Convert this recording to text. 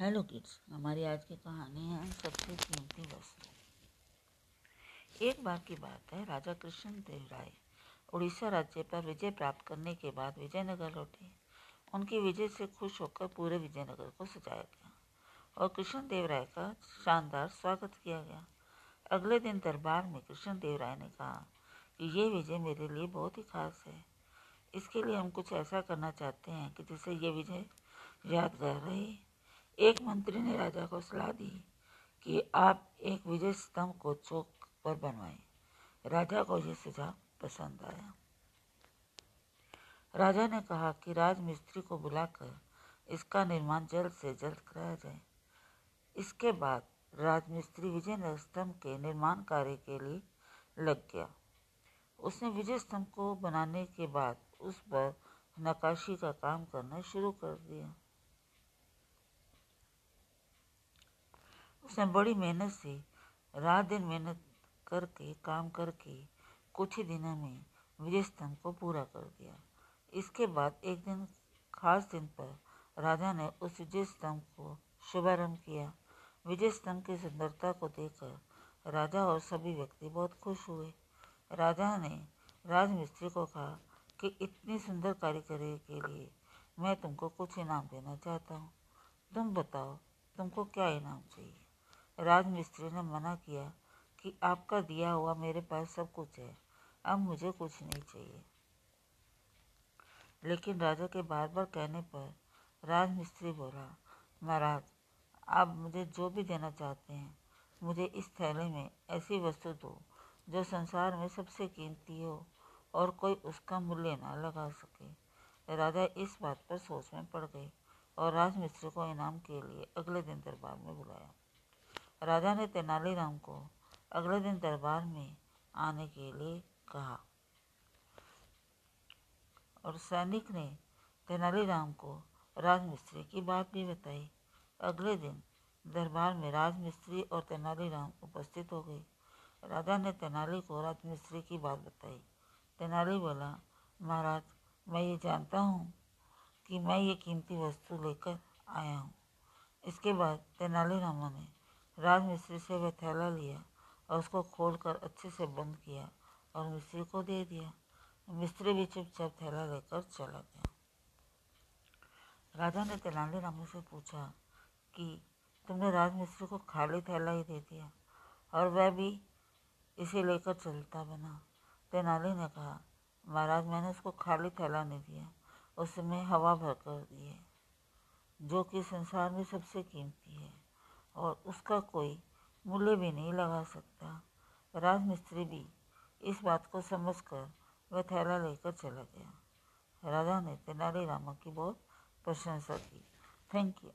Hello kids हमारी आज की कहानी है सबसे कीमती वस्तु। एक बार की बात है, राजा कृष्ण देव राय, उड़ीसा राज्य पर विजय प्राप्त करने के बाद विजयनगर लौटे। उनकी विजय से खुश होकर पूरे विजयनगर को सजाया गया और कृष्ण देव राय का शानदार स्वागत किया गया। अगले दिन दरबार में कृष्ण देव राय ने कहा कि ये विजय मेरे लिए बहुत ही खास है। इसके लिए हम कुछ ऐसा करना चाहते हैं कि जिससे ये विजय यादगार रहे। एक मंत्री ने राजा को सलाह दी कि आप एक विजय स्तंभ को चौक पर बनवाएँ। राजा को यह सुझाव पसंद आया। राजा ने कहा कि राजमिस्त्री को बुलाकर इसका निर्माण जल्द से जल्द कराया जाए। इसके बाद राजमिस्त्री विजय स्तंभ के निर्माण कार्य के लिए लग गया। उसने विजय स्तंभ को बनाने के बाद उस पर नकाशी का काम करना शुरू कर दिया। उसने बड़ी मेहनत से, रात दिन मेहनत करके, काम करके, कुछ ही दिनों में विजय स्तंभ को पूरा कर दिया। इसके बाद एक दिन, खास दिन पर, राजा ने उस विजय स्तंभ को शुभारंभ किया। विजय स्तंभ की सुंदरता को देखकर राजा और सभी व्यक्ति बहुत खुश हुए। राजा ने राजमिस्त्री को कहा कि, इतनी सुंदर कारीगरी के लिए मैं तुमको कुछ इनाम देना चाहता हूँ। तुम बताओ, तुमको क्या इनाम चाहिए? राजमिस्त्री ने मना किया कि आपका दिया हुआ मेरे पास सब कुछ है, अब मुझे कुछ नहीं चाहिए। लेकिन राजा के बार बार कहने पर राजमिस्त्री बोला, महाराज, आप मुझे जो भी देना चाहते हैं, मुझे इस थैले में ऐसी वस्तु दो, जो संसार में सबसे कीमती हो और कोई उसका मूल्य ना लगा सके। राजा इस बात पर सोच में पड़ गए और राजमिस्त्री को इनाम के लिए अगले दिन दरबार में बुलाया। राजा ने तेनालीराम को अगले दिन दरबार में आने के लिए कहा और सैनिक ने तेनालीराम को राजमिस्त्री की बात भी बताई। अगले दिन दरबार में राजमिस्त्री और तेनालीराम उपस्थित हो गए। राजा ने तेनाली को राजमिस्त्री की बात बताई। तेनाली बोला, महाराज, मैं ये जानता हूँ कि मैं ये कीमती वस्तु लेकर आया हूँ। इसके बाद तेनालीरामा ने राजमिस्त्री से वह थैला लिया और उसको खोलकर अच्छे से बंद किया और मिस्त्री को दे दिया। मिस्त्री भी चुपचाप थैला लेकर चला गया। राजा ने तेनालीरामा से पूछा कि, तुमने राजमिस्त्री को खाली थैला ही दे दिया और वह भी इसे लेकर चलता बना? तेनाली ने कहा, महाराज, मैंने उसको खाली थैला नहीं दिया। उसमें हवा भर कर दी है, जो कि संसार में सबसे कीमती है। और उसका कोई मूल्य भी नहीं लगा सकता। राजमिस्त्री भी इस बात को समझकर वह थैला लेकर चला गया। राजा ने तेनालीरामा की बहुत प्रशंसा की। Thank you